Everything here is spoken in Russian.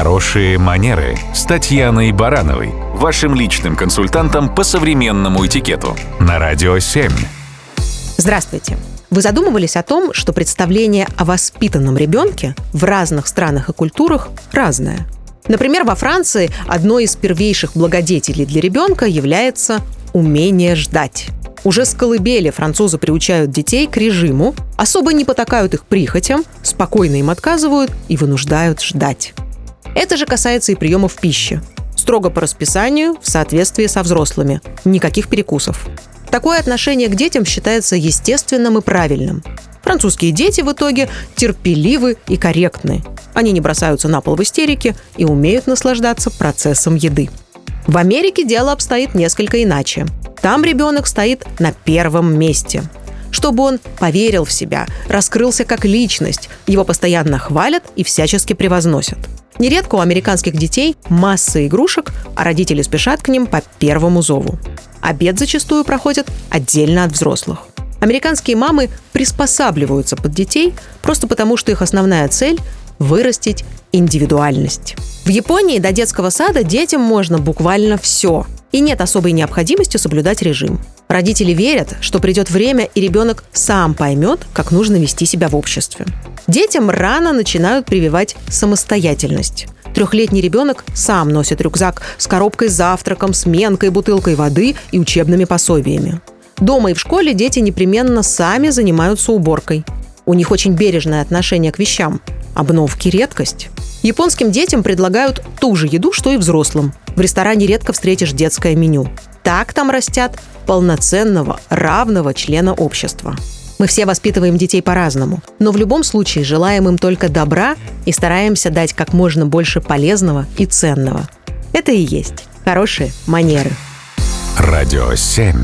Хорошие манеры с Татьяной Барановой, вашим личным консультантом по современному этикету на Радио 7. Здравствуйте. Вы задумывались о том, что представление о воспитанном ребенке в разных странах и культурах разное? Например, во Франции одной из первейших благодетелей для ребенка является умение ждать. Уже с колыбели французы приучают детей к режиму, особо не потакают их прихотям, спокойно им отказывают и вынуждают ждать. Это же касается и приемов пищи. Строго по расписанию, в соответствии со взрослыми. Никаких перекусов. Такое отношение к детям считается естественным и правильным. Французские дети в итоге терпеливы и корректны. Они не бросаются на пол в истерике и умеют наслаждаться процессом еды. В Америке дело обстоит несколько иначе. Там ребенок стоит на первом месте. Чтобы он поверил в себя, раскрылся как личность, его постоянно хвалят и всячески превозносят. Нередко у американских детей масса игрушек, а родители спешат к ним по первому зову. Обед зачастую проходит отдельно от взрослых. Американские мамы приспосабливаются под детей просто потому, что их основная цель – вырастить индивидуальность. В Японии до детского сада детям можно буквально все. И нет особой необходимости соблюдать режим. Родители верят, что придет время, и ребенок сам поймет, как нужно вести себя в обществе. Детям рано начинают прививать самостоятельность. Трехлетний ребенок сам носит рюкзак с коробкой с завтраком, сменкой, бутылкой воды и учебными пособиями. Дома и в школе дети непременно сами занимаются уборкой. У них очень бережное отношение к вещам. Обновки – редкость. Японским детям предлагают ту же еду, что и взрослым. В ресторане редко встретишь детское меню. Так там растят полноценного, равного члена общества. Мы все воспитываем детей по-разному, но в любом случае желаем им только добра и стараемся дать как можно больше полезного и ценного. Это и есть хорошие манеры. Радио 7.